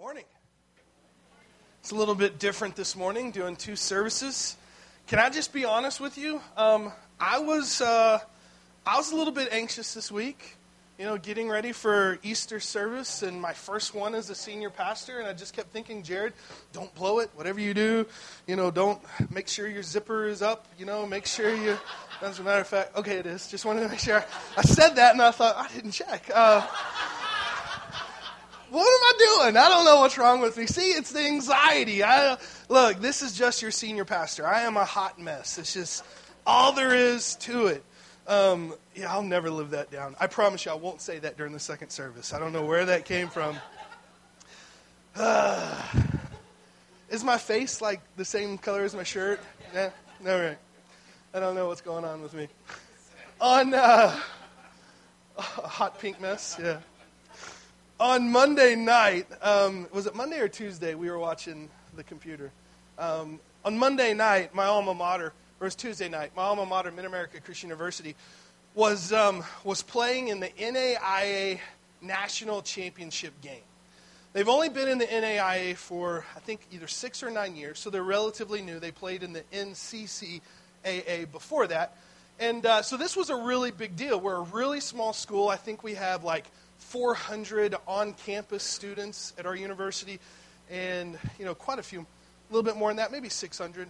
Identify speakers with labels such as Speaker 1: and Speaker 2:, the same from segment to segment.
Speaker 1: morning. It's a little bit different this morning, doing two services. Can I just be honest with you? Um, I was uh, I was a little bit anxious this week. You know, getting ready for Easter service and my first one as a senior pastor, and I just kept thinking, Jared, don't blow it. Whatever you do, you know, don't make sure your zipper is up. You know, make sure you. As a matter of fact, okay, it is. Just wanted to make sure. I said that, and I thought I didn't check. Uh, what am I doing? I don't know what's wrong with me. See, it's the anxiety. I, look, this is just your senior pastor. I am a hot mess. It's just all there is to it. Um, yeah, I'll never live that down. I promise you, I won't say that during the second service. I don't know where that came from. Uh, is my face like the same color as my shirt? Yeah, no, right. I don't know what's going on with me. On uh, a hot pink mess, yeah on Monday night, um, was it Monday or Tuesday? We were watching the computer. Um, on Monday night, my alma mater, or it was Tuesday night, my alma mater, Mid America Christian University, was, um, was playing in the NAIA National Championship game. They've only been in the NAIA for, I think, either six or nine years, so they're relatively new. They played in the NCCAA before that. And uh, so this was a really big deal. We're a really small school. I think we have like 400 on-campus students at our university, and you know quite a few, a little bit more than that, maybe 600.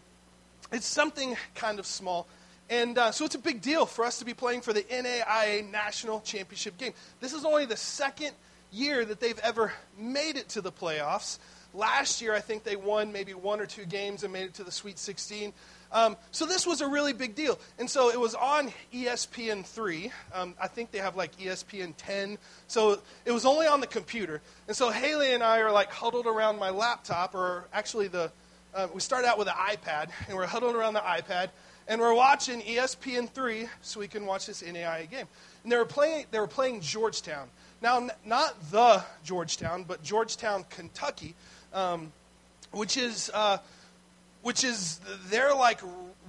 Speaker 1: It's something kind of small. And uh, so it's a big deal for us to be playing for the NAIA National Championship game. This is only the second year that they've ever made it to the playoffs. Last year, I think they won maybe one or two games and made it to the Sweet 16. Um, so this was a really big deal. And so it was on ESPN 3. Um, I think they have like ESPN 10. So it was only on the computer. And so Haley and I are like huddled around my laptop, or actually the, uh, we started out with an iPad, and we're huddled around the iPad, and we're watching ESPN 3 so we can watch this NAIA game. And they were playing, they were playing Georgetown. Now, n- not the Georgetown, but Georgetown, Kentucky, um, which is. Uh, which is they're like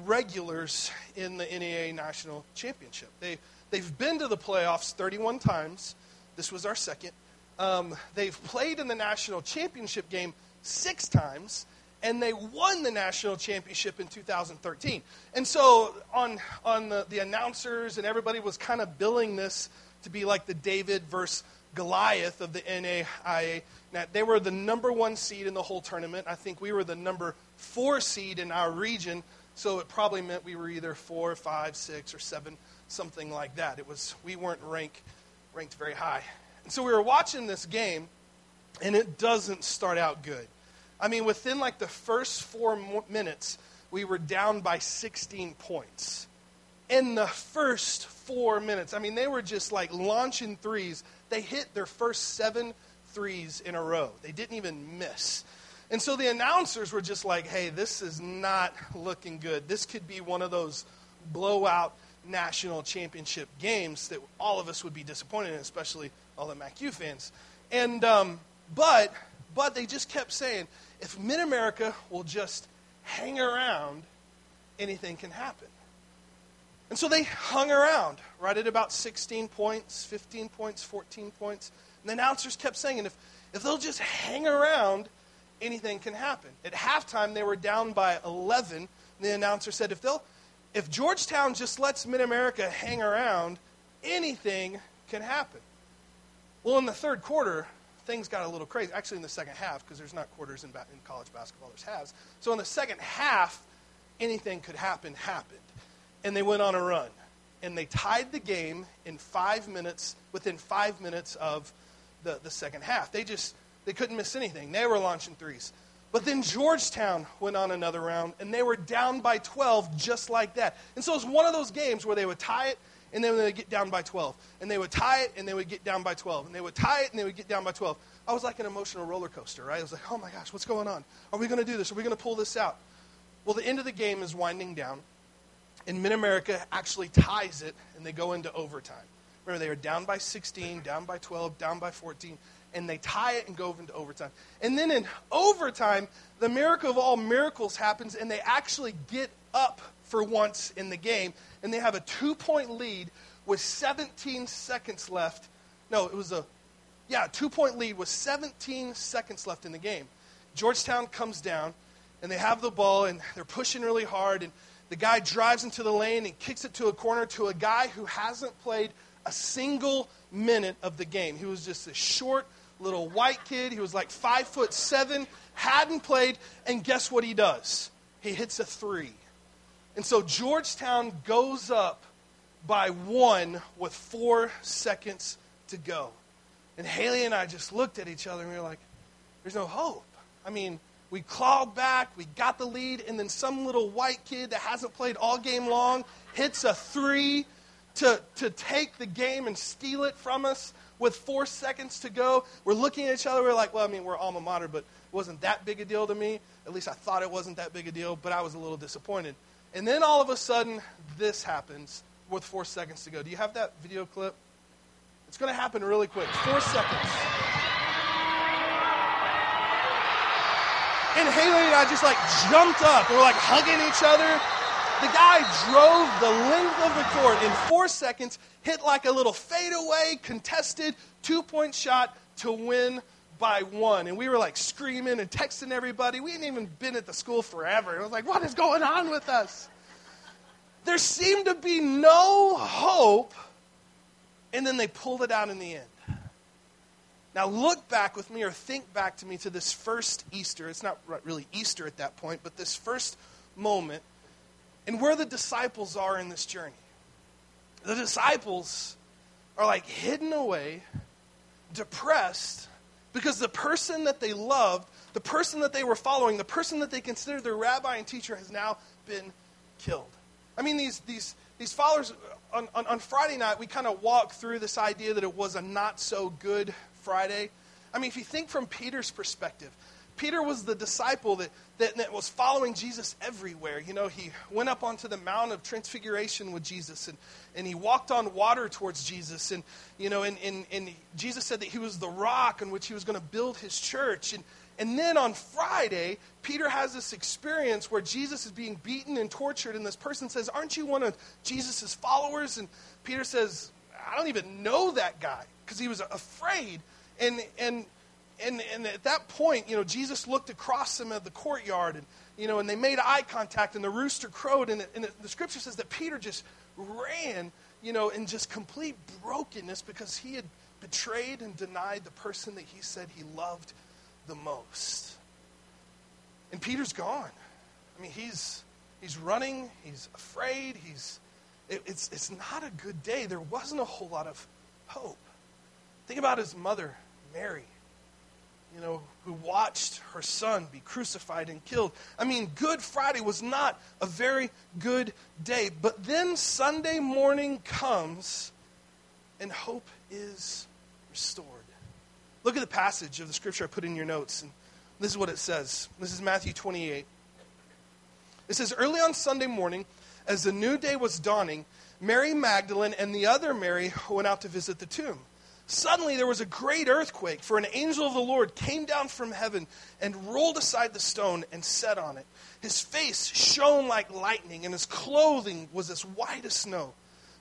Speaker 1: regulars in the NAIA National Championship. They, they've been to the playoffs 31 times. This was our second. Um, they've played in the national championship game six times, and they won the national championship in 2013. And so, on, on the, the announcers and everybody was kind of billing this to be like the David versus Goliath of the NAIA. Now, they were the number one seed in the whole tournament. I think we were the number four seed in our region, so it probably meant we were either four, five, six, or seven, something like that. It was we weren't rank, ranked very high. And so we were watching this game, and it doesn't start out good. I mean, within like the first four minutes, we were down by 16 points. In the first four minutes, I mean, they were just like launching threes. They hit their first seven threes in a row. They didn't even miss. And so the announcers were just like, hey, this is not looking good. This could be one of those blowout national championship games that all of us would be disappointed in, especially all the MacU fans. And, um, but, but they just kept saying, if Mid America will just hang around, anything can happen. And so they hung around, right at about 16 points, 15 points, 14 points. And the announcers kept saying, and if, if they'll just hang around, anything can happen. At halftime, they were down by 11. And the announcer said, if, they'll, if Georgetown just lets Mid America hang around, anything can happen. Well, in the third quarter, things got a little crazy. Actually, in the second half, because there's not quarters in, ba- in college basketball, there's halves. So in the second half, anything could happen happened. And they went on a run. And they tied the game in five minutes, within five minutes of the, the second half. They just they couldn't miss anything. They were launching threes. But then Georgetown went on another round, and they were down by 12 just like that. And so it was one of those games where they would tie it, and then they would get down by 12. And they would tie it, and they would get down by 12. And they would tie it, and they would get down by 12. I was like an emotional roller coaster, right? I was like, oh my gosh, what's going on? Are we going to do this? Are we going to pull this out? Well, the end of the game is winding down, and Mid America actually ties it, and they go into overtime. Remember, they were down by 16, down by 12, down by 14 and they tie it and go into overtime. And then in overtime, the miracle of all miracles happens, and they actually get up for once in the game, and they have a two point lead with 17 seconds left. No, it was a, Yeah, two point lead with 17 seconds left in the game. Georgetown comes down, and they have the ball, and they're pushing really hard, and the guy drives into the lane and kicks it to a corner to a guy who hasn't played a single minute of the game. He was just a short little white kid. He was like five foot seven, hadn't played, and guess what he does? He hits a three. And so Georgetown goes up by one with four seconds to go. And Haley and I just looked at each other and we were like, there's no hope. I mean, we clawed back, we got the lead, and then some little white kid that hasn't played all game long hits a three to, to take the game and steal it from us with four seconds to go. We're looking at each other, we're like, well, I mean, we're alma mater, but it wasn't that big a deal to me. At least I thought it wasn't that big a deal, but I was a little disappointed. And then all of a sudden, this happens with four seconds to go. Do you have that video clip? It's going to happen really quick. Four seconds. And Haley and I just like jumped up. We're like hugging each other. The guy drove the length of the court in four seconds, hit like a little fadeaway, contested two point shot to win by one. And we were like screaming and texting everybody. We hadn't even been at the school forever. It was like, what is going on with us? There seemed to be no hope. And then they pulled it out in the end. Now, look back with me or think back to me to this first Easter. It's not really Easter at that point, but this first moment and where the disciples are in this journey. The disciples are like hidden away, depressed, because the person that they loved, the person that they were following, the person that they considered their rabbi and teacher has now been killed. I mean, these, these, these followers, on, on, on Friday night, we kind of walk through this idea that it was a not so good Friday. I mean, if you think from Peter's perspective, Peter was the disciple that, that, that, was following Jesus everywhere. You know, he went up onto the Mount of Transfiguration with Jesus and, and he walked on water towards Jesus. And, you know, and, and, and Jesus said that he was the rock on which he was going to build his church. And, and then on Friday, Peter has this experience where Jesus is being beaten and tortured. And this person says, Aren't you one of Jesus' followers? And Peter says, I don't even know that guy because he was afraid. And, and and, and at that point, you know, Jesus looked across them at the courtyard, and you know, and they made eye contact, and the rooster crowed, and, and it, the scripture says that Peter just ran, you know, in just complete brokenness because he had betrayed and denied the person that he said he loved the most. And Peter's gone. I mean, he's he's running. He's afraid. He's it, it's it's not a good day. There wasn't a whole lot of hope. Think about his mother, Mary you know, who watched her son be crucified and killed. I mean, Good Friday was not a very good day. But then Sunday morning comes and hope is restored. Look at the passage of the scripture I put in your notes. And this is what it says. This is Matthew 28. It says, Early on Sunday morning, as the new day was dawning, Mary Magdalene and the other Mary went out to visit the tomb. Suddenly there was a great earthquake, for an angel of the Lord came down from heaven and rolled aside the stone and sat on it. His face shone like lightning, and his clothing was as white as snow.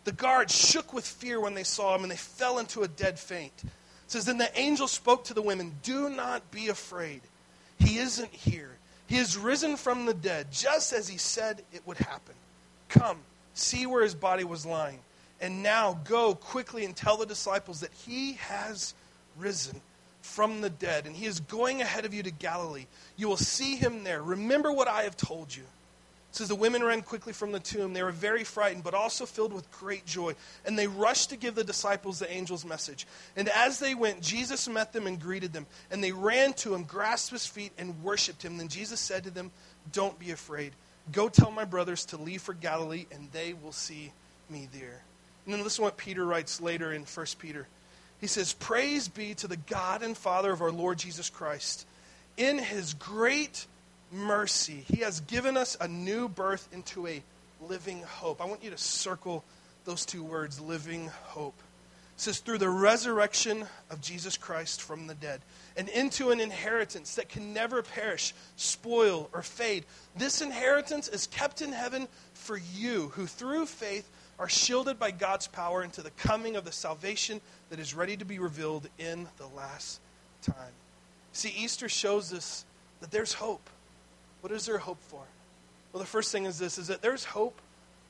Speaker 1: The guards shook with fear when they saw him, and they fell into a dead faint. It says, Then the angel spoke to the women, Do not be afraid. He isn't here. He is risen from the dead, just as he said it would happen. Come, see where his body was lying. And now go quickly and tell the disciples that he has risen from the dead, and he is going ahead of you to Galilee. You will see him there. Remember what I have told you. It says the women ran quickly from the tomb. They were very frightened, but also filled with great joy. And they rushed to give the disciples the angel's message. And as they went, Jesus met them and greeted them. And they ran to him, grasped his feet, and worshiped him. Then Jesus said to them, Don't be afraid. Go tell my brothers to leave for Galilee, and they will see me there. And then listen to what Peter writes later in 1 Peter. He says, Praise be to the God and Father of our Lord Jesus Christ. In his great mercy, he has given us a new birth into a living hope. I want you to circle those two words, living hope. Says, through the resurrection of Jesus Christ from the dead, and into an inheritance that can never perish, spoil, or fade. This inheritance is kept in heaven for you, who through faith are shielded by God's power into the coming of the salvation that is ready to be revealed in the last time. See, Easter shows us that there's hope. What is there hope for? Well, the first thing is this is that there's hope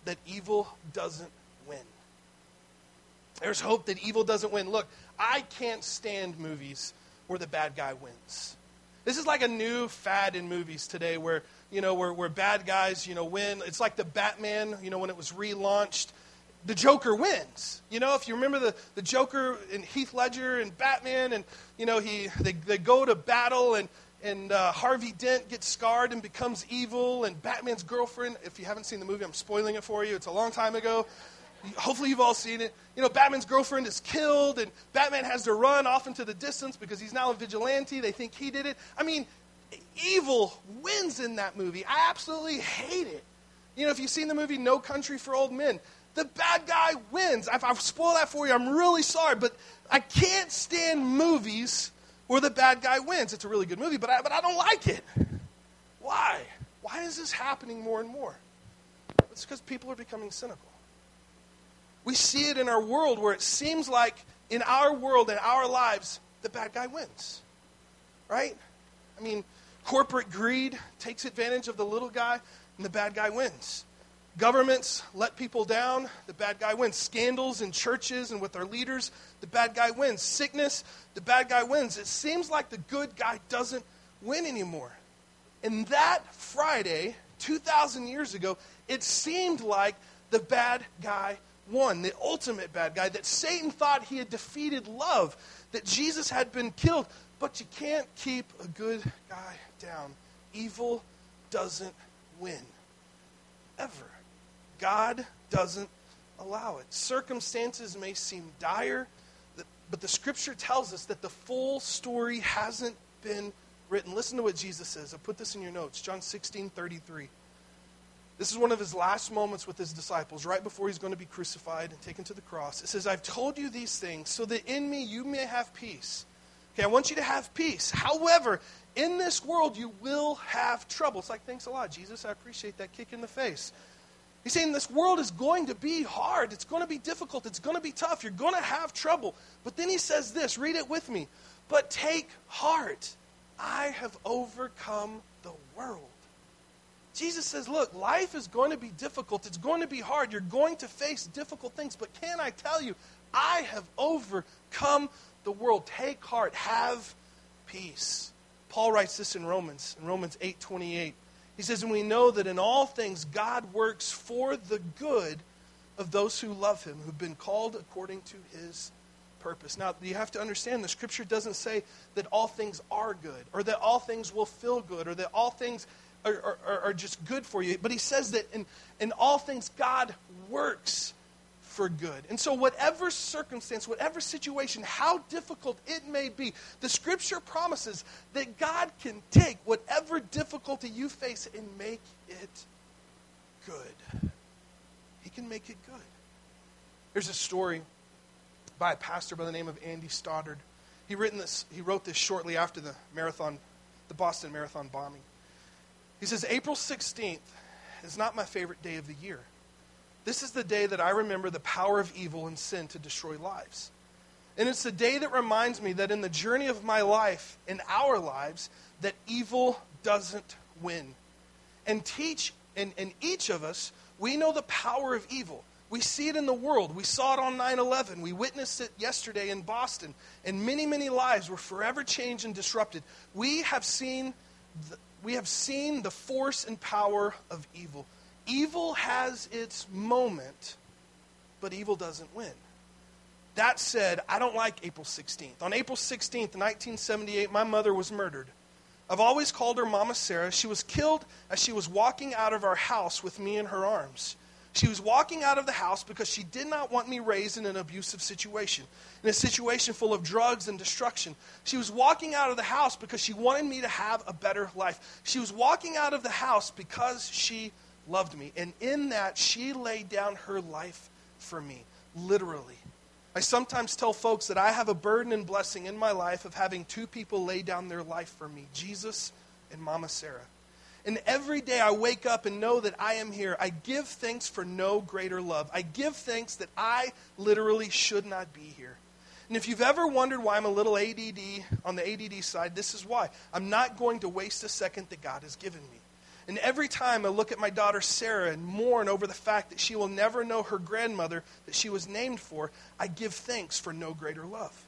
Speaker 1: that evil doesn't. There's hope that evil doesn't win. Look, I can't stand movies where the bad guy wins. This is like a new fad in movies today where, you know, where, where bad guys, you know, win. It's like the Batman, you know, when it was relaunched, the Joker wins. You know, if you remember the, the Joker and Heath Ledger and Batman, and, you know, he, they, they go to battle and, and uh, Harvey Dent gets scarred and becomes evil, and Batman's girlfriend, if you haven't seen the movie, I'm spoiling it for you, it's a long time ago. Hopefully, you've all seen it. You know, Batman's girlfriend is killed, and Batman has to run off into the distance because he's now a vigilante. They think he did it. I mean, evil wins in that movie. I absolutely hate it. You know, if you've seen the movie No Country for Old Men, the bad guy wins. If I've spoiled that for you, I'm really sorry, but I can't stand movies where the bad guy wins. It's a really good movie, but I, but I don't like it. Why? Why is this happening more and more? It's because people are becoming cynical. We see it in our world where it seems like in our world, in our lives, the bad guy wins. Right? I mean, corporate greed takes advantage of the little guy, and the bad guy wins. Governments let people down, the bad guy wins. Scandals in churches and with our leaders, the bad guy wins. Sickness, the bad guy wins. It seems like the good guy doesn't win anymore. And that Friday, 2,000 years ago, it seemed like the bad guy won, the ultimate bad guy, that Satan thought he had defeated love, that Jesus had been killed. But you can't keep a good guy down. Evil doesn't win. Ever. God doesn't allow it. Circumstances may seem dire, but the scripture tells us that the full story hasn't been written. Listen to what Jesus says. I put this in your notes. John 16, 33. This is one of his last moments with his disciples, right before he's going to be crucified and taken to the cross. It says, I've told you these things so that in me you may have peace. Okay, I want you to have peace. However, in this world you will have trouble. It's like, thanks a lot, Jesus. I appreciate that kick in the face. He's saying this world is going to be hard. It's going to be difficult. It's going to be tough. You're going to have trouble. But then he says this read it with me. But take heart. I have overcome the world. Jesus says, Look, life is going to be difficult. It's going to be hard. You're going to face difficult things. But can I tell you, I have overcome the world. Take heart. Have peace. Paul writes this in Romans, in Romans 8 28. He says, And we know that in all things God works for the good of those who love him, who've been called according to his purpose. Now, you have to understand the scripture doesn't say that all things are good, or that all things will feel good, or that all things are, are, are just good for you. But he says that in, in all things, God works for good. And so, whatever circumstance, whatever situation, how difficult it may be, the scripture promises that God can take whatever difficulty you face and make it good. He can make it good. There's a story by a pastor by the name of Andy Stoddard. He written this. He wrote this shortly after the marathon, the Boston Marathon bombing. He says, April 16th is not my favorite day of the year. This is the day that I remember the power of evil and sin to destroy lives. And it's the day that reminds me that in the journey of my life, in our lives, that evil doesn't win. And teach, and, and each of us, we know the power of evil. We see it in the world. We saw it on 9 11. We witnessed it yesterday in Boston. And many, many lives were forever changed and disrupted. We have seen the, we have seen the force and power of evil. Evil has its moment, but evil doesn't win. That said, I don't like April 16th. On April 16th, 1978, my mother was murdered. I've always called her Mama Sarah. She was killed as she was walking out of our house with me in her arms. She was walking out of the house because she did not want me raised in an abusive situation, in a situation full of drugs and destruction. She was walking out of the house because she wanted me to have a better life. She was walking out of the house because she loved me. And in that, she laid down her life for me, literally. I sometimes tell folks that I have a burden and blessing in my life of having two people lay down their life for me Jesus and Mama Sarah. And every day I wake up and know that I am here. I give thanks for no greater love. I give thanks that I literally should not be here. And if you've ever wondered why I'm a little ADD on the ADD side, this is why. I'm not going to waste a second that God has given me. And every time I look at my daughter Sarah and mourn over the fact that she will never know her grandmother that she was named for, I give thanks for no greater love.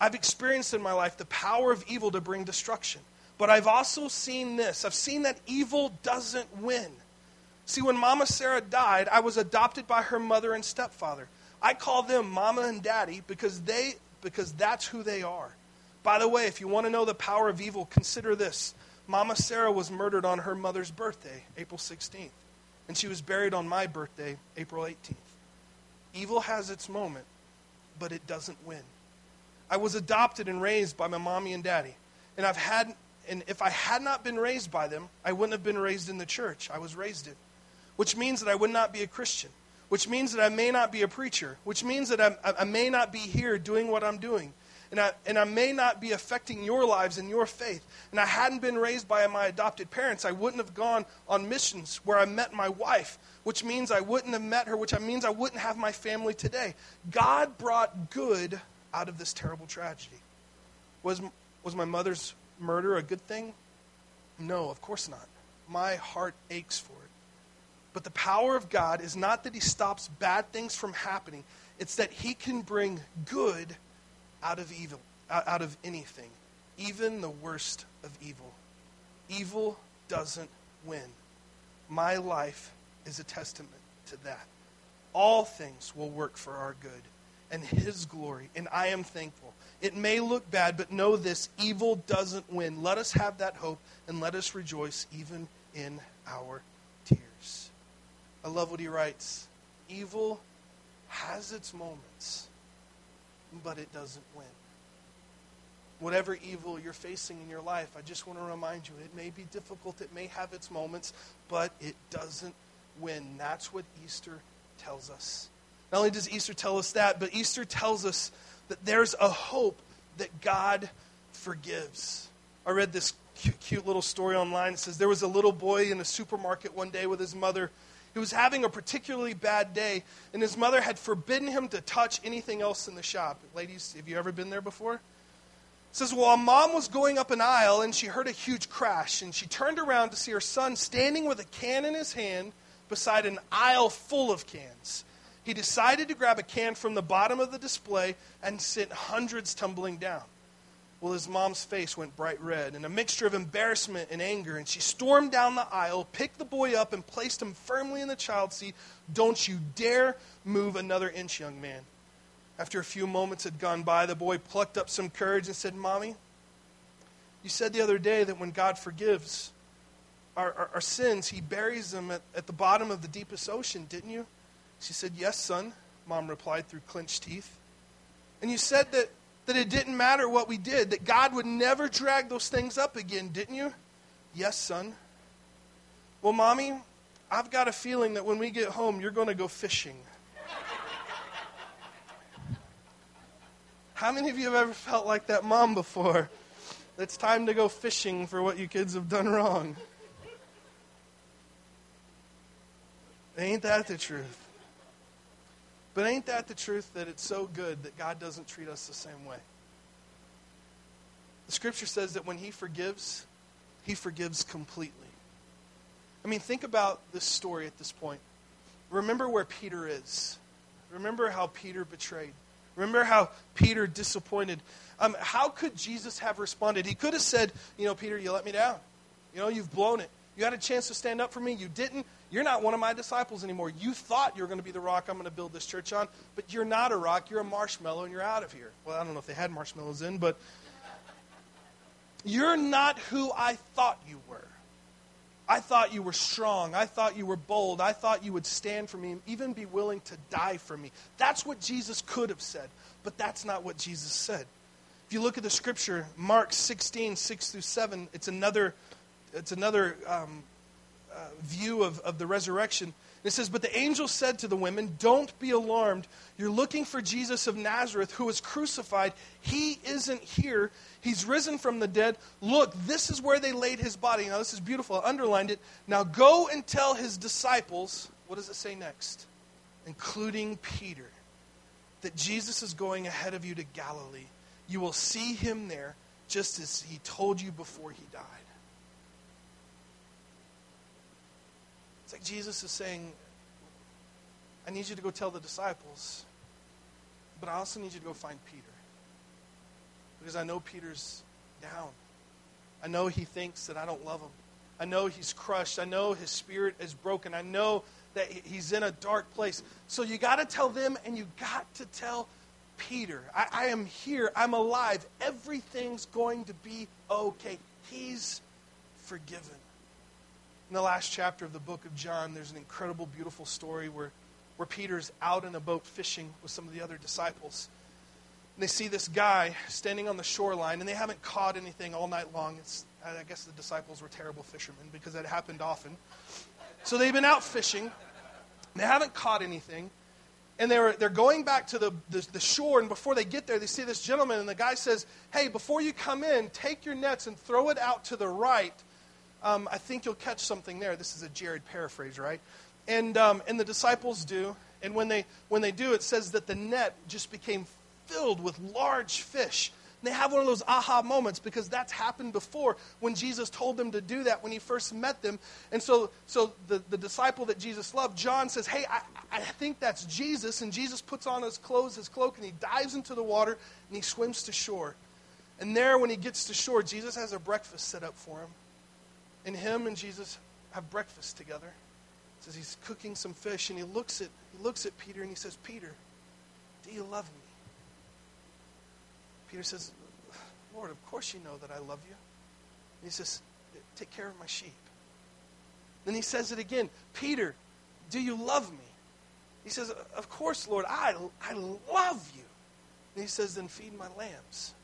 Speaker 1: I've experienced in my life the power of evil to bring destruction. But I've also seen this I've seen that evil doesn't win. See, when Mama Sarah died, I was adopted by her mother and stepfather. I call them Mama and Daddy because they because that's who they are. By the way, if you want to know the power of evil, consider this. Mama Sarah was murdered on her mother's birthday, April 16th, and she was buried on my birthday, April 18th. Evil has its moment, but it doesn't win. I was adopted and raised by my mommy and daddy. And I've had and if I had not been raised by them, I wouldn't have been raised in the church I was raised in. Which means that I would not be a Christian. Which means that I may not be a preacher. Which means that I, I may not be here doing what I'm doing. And I, and I may not be affecting your lives and your faith. And I hadn't been raised by my adopted parents. I wouldn't have gone on missions where I met my wife, which means I wouldn't have met her, which means I wouldn't have my family today. God brought good out of this terrible tragedy. Was, was my mother's murder a good thing? No, of course not. My heart aches for it. But the power of God is not that He stops bad things from happening, it's that He can bring good out of evil, out of anything, even the worst of evil. Evil doesn't win. My life is a testament to that. All things will work for our good and His glory, and I am thankful. It may look bad, but know this evil doesn't win. Let us have that hope, and let us rejoice even in our tears. I love what he writes Evil has its moments, but it doesn't win. Whatever evil you're facing in your life, I just want to remind you it may be difficult, it may have its moments, but it doesn't win. That's what Easter tells us. Not only does Easter tell us that, but Easter tells us that there's a hope that God forgives. I read this cute, little story online. It says there was a little boy in a supermarket one day with his mother. He was having a particularly bad day, and his mother had forbidden him to touch anything else in the shop. Ladies, have you ever been there before? It says, Well, mom was going up an aisle and she heard a huge crash, and she turned around to see her son standing with a can in his hand beside an aisle full of cans he decided to grab a can from the bottom of the display and sent hundreds tumbling down. Well, his mom's face went bright red, and a mixture of embarrassment and anger, and she stormed down the aisle, picked the boy up, and placed him firmly in the child seat. Don't you dare move another inch, young man. After a few moments had gone by, the boy plucked up some courage and said, Mommy, you said the other day that when God forgives our, our, our sins, he buries them at, at the bottom of the deepest ocean, didn't you? She said, Yes, son, mom replied through clenched teeth. And you said that, that it didn't matter what we did, that God would never drag those things up again, didn't you? Yes, son. Well, mommy, I've got a feeling that when we get home, you're going to go fishing. How many of you have ever felt like that mom before? It's time to go fishing for what you kids have done wrong. Ain't that the truth? But ain't that the truth that it's so good that God doesn't treat us the same way? The scripture says that when He forgives, He forgives completely. I mean, think about this story at this point. Remember where Peter is. Remember how Peter betrayed. Remember how Peter disappointed. Um, how could Jesus have responded? He could have said, You know, Peter, you let me down. You know, you've blown it. You had a chance to stand up for me. You didn't. You're not one of my disciples anymore. You thought you were going to be the rock I'm going to build this church on, but you're not a rock. You're a marshmallow and you're out of here. Well, I don't know if they had marshmallows in, but you're not who I thought you were. I thought you were strong. I thought you were bold. I thought you would stand for me and even be willing to die for me. That's what Jesus could have said, but that's not what Jesus said. If you look at the scripture, Mark 16, 6 through 7, it's another, it's another um, uh, view of, of the resurrection. It says, But the angel said to the women, Don't be alarmed. You're looking for Jesus of Nazareth who was crucified. He isn't here. He's risen from the dead. Look, this is where they laid his body. Now, this is beautiful. I underlined it. Now, go and tell his disciples, what does it say next? Including Peter, that Jesus is going ahead of you to Galilee. You will see him there, just as he told you before he died. It's like Jesus is saying, I need you to go tell the disciples, but I also need you to go find Peter. Because I know Peter's down. I know he thinks that I don't love him. I know he's crushed. I know his spirit is broken. I know that he's in a dark place. So you got to tell them, and you got to tell Peter. I, I am here. I'm alive. Everything's going to be okay. He's forgiven. In the last chapter of the book of John, there's an incredible, beautiful story where, where Peter's out in a boat fishing with some of the other disciples. And they see this guy standing on the shoreline, and they haven't caught anything all night long. It's, I guess the disciples were terrible fishermen because that happened often. So they've been out fishing. They haven't caught anything. And they're, they're going back to the, the, the, shore, and before they get there, they see this gentleman, and the guy says, Hey, before you come in, take your nets and throw it out to the right um, I think you'll catch something there. This is a Jared paraphrase, right? And, um, and the disciples do. And when they, when they do, it says that the net just became filled with large fish. And they have one of those aha moments because that's happened before when Jesus told them to do that when he first met them. And so, so the, the disciple that Jesus loved, John, says, Hey, I, I think that's Jesus. And Jesus puts on his clothes, his cloak, and he dives into the water and he swims to shore. And there, when he gets to shore, Jesus has a breakfast set up for him. And him and Jesus have breakfast together. It says he's cooking some fish, and he looks at he looks at Peter and he says, Peter, do you love me? Peter says, Lord, of course you know that I love you. And he says, Take care of my sheep. Then he says it again, Peter, do you love me? He says, Of course, Lord, I, I love you. And he says, Then feed my lambs.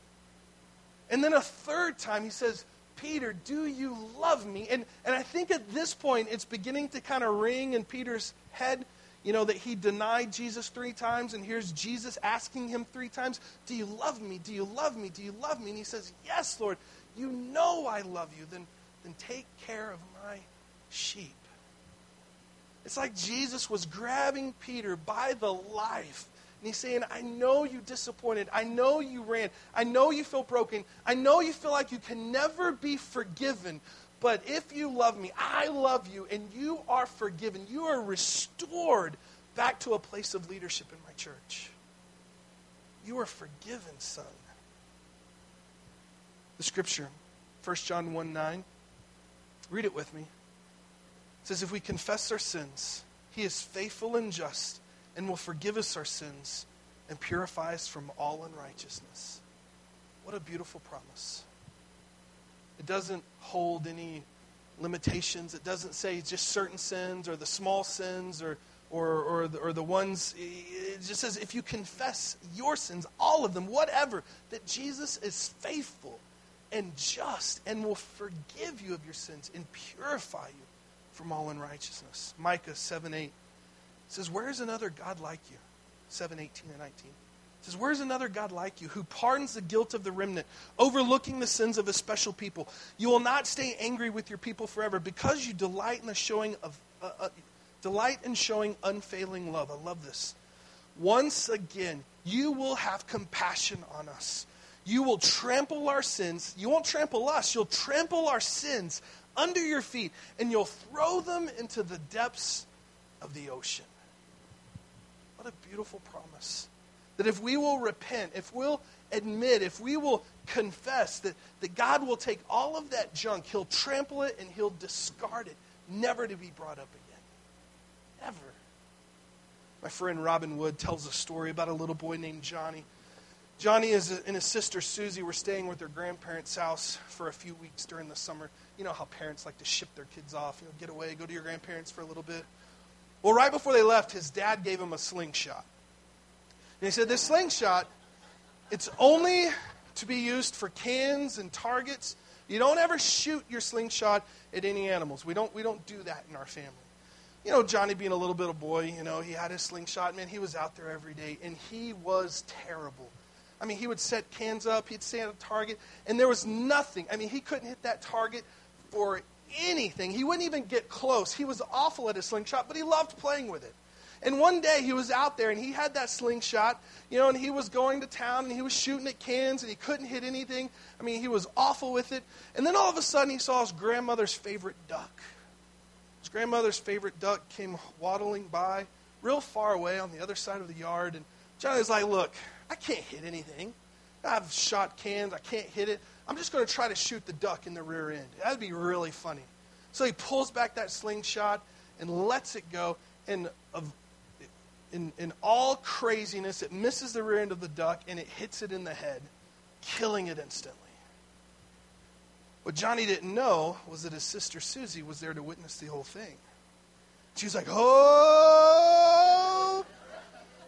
Speaker 1: And then a third time he says, Peter, do you love me? And, and I think at this point, it's beginning to kind of ring in Peter's head, you know, that he denied Jesus three times, and here's Jesus asking him three times, Do you love me? Do you love me? Do you love me? And he says, Yes, Lord, you know I love you. Then, then take care of my sheep. It's like Jesus was grabbing Peter by the life and he's saying, I know you disappointed. I know you ran. I know you feel broken. I know you feel like you can never be forgiven. But if you love me, I love you, and you are forgiven. You are restored back to a place of leadership in my church. You are forgiven, son. The scripture, 1 John 1 9. Read it with me. It says, If we confess our sins, he is faithful and just and will forgive us our sins and purify us from all unrighteousness. What a beautiful promise. It doesn't hold any limitations. It doesn't say just certain sins or the small sins or, or, or, the, or the ones. It just says if you confess your sins, all of them, whatever, that Jesus is faithful and just and will forgive you of your sins and purify you from all unrighteousness. Micah 7 8 says, Where is another God like you? 7, 18, and 19. It says, Where's another God like you who pardons the guilt of the remnant, overlooking the sins of a special people? You will not stay angry with your people forever because you delight in the showing of uh, uh, delight in showing unfailing love. I love this. Once again, you will have compassion on us. You will trample our sins. You won't trample us. You'll trample our sins under your feet, and you'll throw them into the depths of the ocean. What a beautiful promise. That if we will repent, if we'll admit, if we will confess that, that God will take all of that junk, He'll trample it and He'll discard it, never to be brought up again. Ever. My friend Robin Wood tells a story about a little boy named Johnny. Johnny and his sister Susie were staying with their grandparents' house for a few weeks during the summer. You know how parents like to ship their kids off, you know, get away, go to your grandparents for a little bit. Well, right before they left, his dad gave him a slingshot. And he said, This slingshot, it's only to be used for cans and targets. You don't ever shoot your slingshot at any animals. We don't, we don't do that in our family. You know, Johnny being a little bit of a boy, you know, he had his slingshot. Man, he was out there every day, and he was terrible. I mean, he would set cans up, he'd stand a target, and there was nothing. I mean, he couldn't hit that target for anything. He wouldn't even get close. He was awful at his slingshot, but he loved playing with it. And one day he was out there and he had that slingshot, you know, and he was going to town and he was shooting at cans and he couldn't hit anything. I mean, he was awful with it. And then all of a sudden he saw his grandmother's favorite duck. His grandmother's favorite duck came waddling by real far away on the other side of the yard. And Johnny's like, Look, I can't hit anything. I've shot cans, I can't hit it. I'm just going to try to shoot the duck in the rear end. That'd be really funny. So he pulls back that slingshot and lets it go. And in, in all craziness, it misses the rear end of the duck and it hits it in the head, killing it instantly. What Johnny didn't know was that his sister Susie was there to witness the whole thing. She was like, Oh,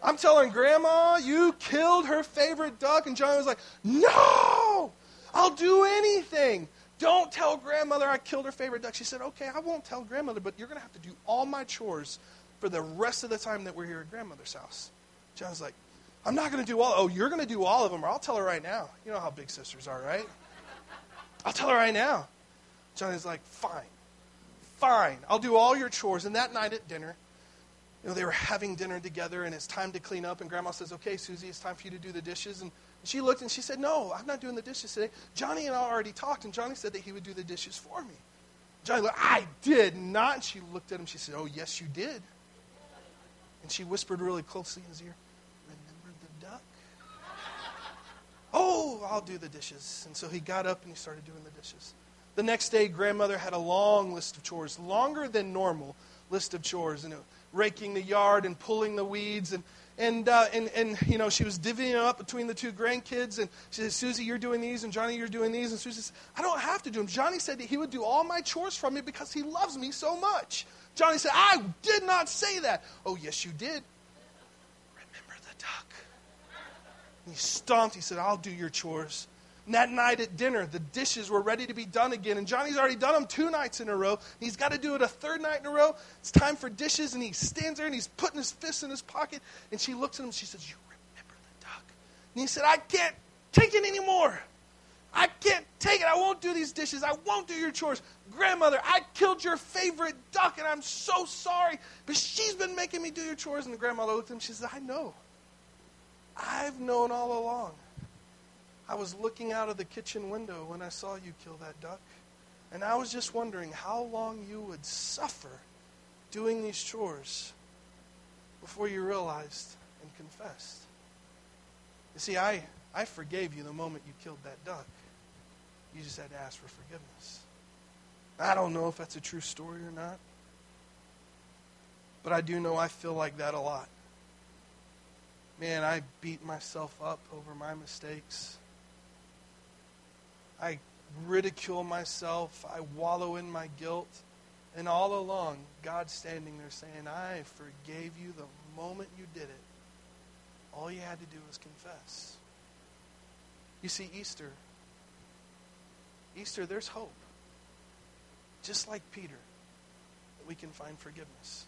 Speaker 1: I'm telling Grandma you killed her favorite duck. And Johnny was like, No, I'll do anything. Don't tell grandmother I killed her favorite duck. She said, Okay, I won't tell grandmother, but you're going to have to do all my chores for the rest of the time that we're here at grandmother's house. John's like, I'm not going to do all. Oh, you're going to do all of them, or I'll tell her right now. You know how big sisters are, right? I'll tell her right now. Johnny's like, fine, fine. I'll do all your chores. And that night at dinner, you know, they were having dinner together, and it's time to clean up. And Grandma says, "Okay, Susie, it's time for you to do the dishes." And she looked and she said, "No, I'm not doing the dishes today. Johnny and I already talked, and Johnny said that he would do the dishes for me." Johnny looked, "I did not." And she looked at him. She said, "Oh, yes, you did." And she whispered really closely in his ear, Remember the duck? oh, I'll do the dishes. And so he got up and he started doing the dishes. The next day, grandmother had a long list of chores, longer than normal list of chores, and raking the yard and pulling the weeds and and, uh, and, and, you know, she was divvying up between the two grandkids. And she said, Susie, you're doing these, and Johnny, you're doing these. And Susie says, I don't have to do them. Johnny said he would do all my chores for me because he loves me so much. Johnny said, I did not say that. Oh, yes, you did. Remember the duck. And he stomped. He said, I'll do your chores. That night at dinner, the dishes were ready to be done again. And Johnny's already done them two nights in a row. He's got to do it a third night in a row. It's time for dishes. And he stands there and he's putting his fist in his pocket. And she looks at him. She says, You remember the duck? And he said, I can't take it anymore. I can't take it. I won't do these dishes. I won't do your chores. Grandmother, I killed your favorite duck, and I'm so sorry. But she's been making me do your chores. And the grandmother looked at him. She says, I know. I've known all along. I was looking out of the kitchen window when I saw you kill that duck. And I was just wondering how long you would suffer doing these chores before you realized and confessed. You see, I, I forgave you the moment you killed that duck. You just had to ask for forgiveness. I don't know if that's a true story or not. But I do know I feel like that a lot. Man, I beat myself up over my mistakes. I ridicule myself. I wallow in my guilt. And all along, God's standing there saying, I forgave you the moment you did it. All you had to do was confess. You see, Easter, Easter, there's hope. Just like Peter, that we can find forgiveness.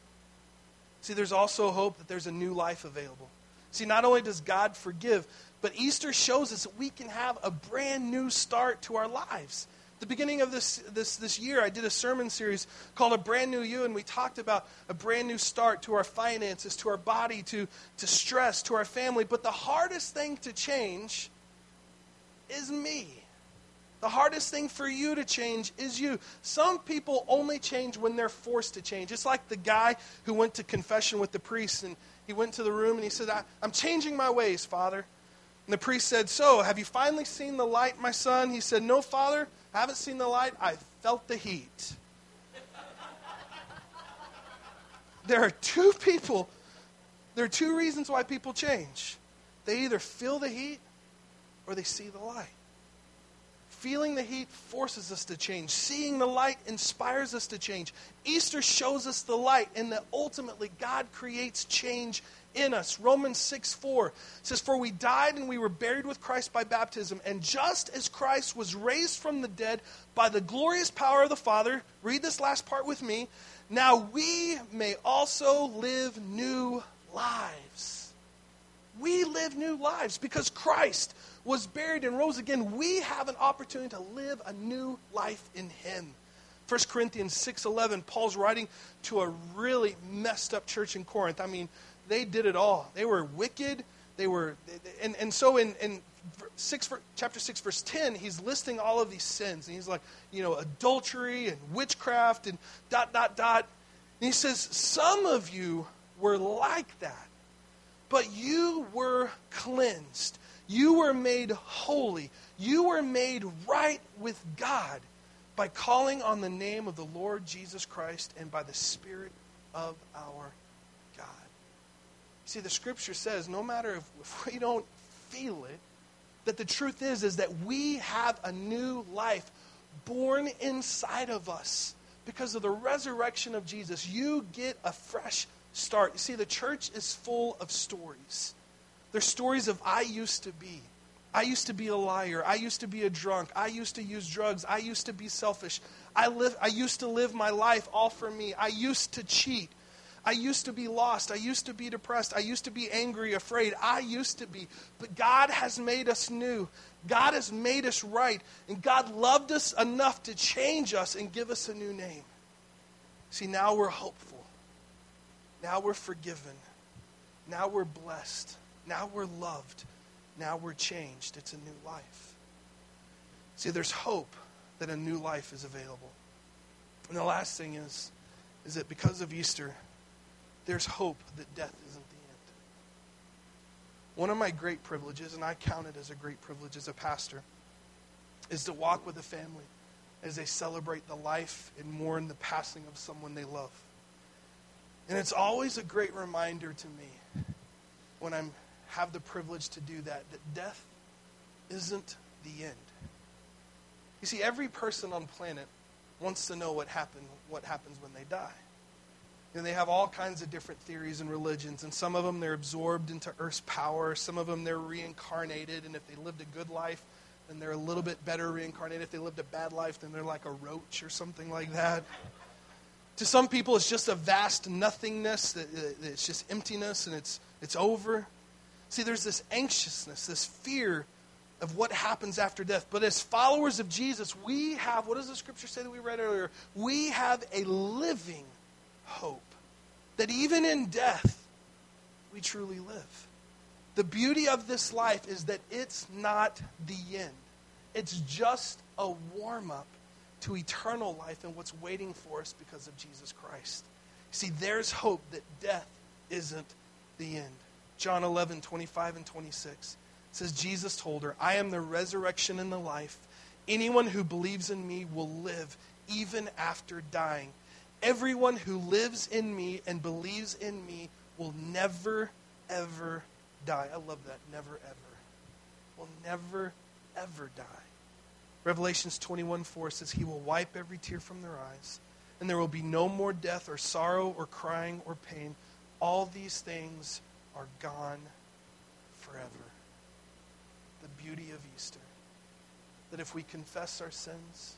Speaker 1: See, there's also hope that there's a new life available. See, not only does God forgive, but Easter shows us that we can have a brand new start to our lives. The beginning of this, this, this year, I did a sermon series called A Brand New You, and we talked about a brand new start to our finances, to our body, to, to stress, to our family. But the hardest thing to change is me. The hardest thing for you to change is you. Some people only change when they're forced to change. It's like the guy who went to confession with the priest and he went to the room and he said, I'm changing my ways, Father. And the priest said, So, have you finally seen the light, my son? He said, No, Father, I haven't seen the light. I felt the heat. there are two people, there are two reasons why people change. They either feel the heat or they see the light. Feeling the heat forces us to change. Seeing the light inspires us to change. Easter shows us the light, and that ultimately God creates change in us. Romans 6 4 says, For we died and we were buried with Christ by baptism, and just as Christ was raised from the dead by the glorious power of the Father, read this last part with me, now we may also live new lives. We live new lives because Christ was buried and rose again. We have an opportunity to live a new life in Him. 1 Corinthians 6:11 Paul's writing to a really messed up church in Corinth. I mean, they did it all. They were wicked. They were and, and so in, in six, chapter 6 verse 10 he's listing all of these sins and he's like you know adultery and witchcraft and dot dot dot and he says some of you were like that but you were cleansed you were made holy you were made right with god by calling on the name of the Lord Jesus Christ and by the Spirit of our. See, the scripture says no matter if, if we don't feel it, that the truth is is that we have a new life born inside of us because of the resurrection of Jesus. You get a fresh start. You see, the church is full of stories. There's stories of I used to be. I used to be a liar. I used to be a drunk. I used to use drugs. I used to be selfish. I, live, I used to live my life all for me. I used to cheat. I used to be lost. I used to be depressed. I used to be angry, afraid. I used to be. But God has made us new. God has made us right. And God loved us enough to change us and give us a new name. See, now we're hopeful. Now we're forgiven. Now we're blessed. Now we're loved. Now we're changed. It's a new life. See, there's hope that a new life is available. And the last thing is, is that because of Easter, there's hope that death isn't the end. One of my great privileges, and I count it as a great privilege as a pastor, is to walk with a family as they celebrate the life and mourn the passing of someone they love. And it's always a great reminder to me when I'm have the privilege to do that, that death isn't the end. You see, every person on planet wants to know what happened, what happens when they die. And they have all kinds of different theories and religions, and some of them they're absorbed into Earth's power, some of them they're reincarnated, and if they lived a good life, then they're a little bit better reincarnated. If they lived a bad life, then they're like a roach or something like that. To some people, it's just a vast nothingness, it's just emptiness, and it's, it's over. See, there's this anxiousness, this fear of what happens after death. But as followers of Jesus, we have, what does the scripture say that we read earlier? We have a living hope that even in death, we truly live. The beauty of this life is that it's not the end, it's just a warm up to eternal life and what's waiting for us because of Jesus Christ. See, there's hope that death isn't the end. John 11, 25 and 26 says, Jesus told her, I am the resurrection and the life. Anyone who believes in me will live even after dying. Everyone who lives in me and believes in me will never, ever die. I love that. Never, ever. Will never, ever die. Revelations 21 4 says, He will wipe every tear from their eyes, and there will be no more death or sorrow or crying or pain. All these things are gone forever. The beauty of Easter. That if we confess our sins,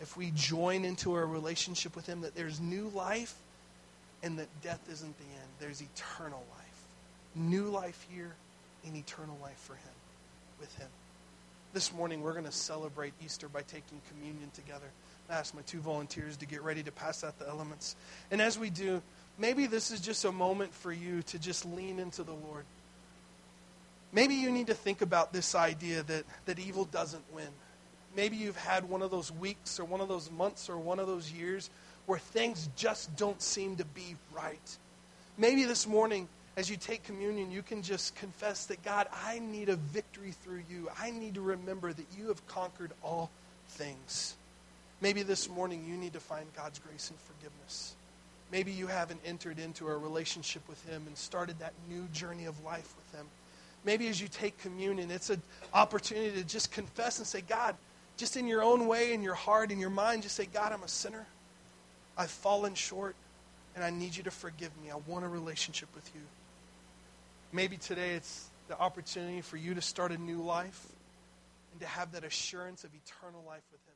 Speaker 1: if we join into our relationship with Him, that there's new life and that death isn't the end. There's eternal life. New life here and eternal life for Him, with Him. This morning, we're going to celebrate Easter by taking communion together. I ask my two volunteers to get ready to pass out the elements. And as we do, maybe this is just a moment for you to just lean into the Lord. Maybe you need to think about this idea that, that evil doesn't win. Maybe you've had one of those weeks or one of those months or one of those years where things just don't seem to be right. Maybe this morning, as you take communion, you can just confess that, God, I need a victory through you. I need to remember that you have conquered all things. Maybe this morning you need to find God's grace and forgiveness. Maybe you haven't entered into a relationship with Him and started that new journey of life with Him. Maybe as you take communion, it's an opportunity to just confess and say, God, just in your own way, in your heart, in your mind, just say, God, I'm a sinner. I've fallen short, and I need you to forgive me. I want a relationship with you. Maybe today it's the opportunity for you to start a new life and to have that assurance of eternal life with Him.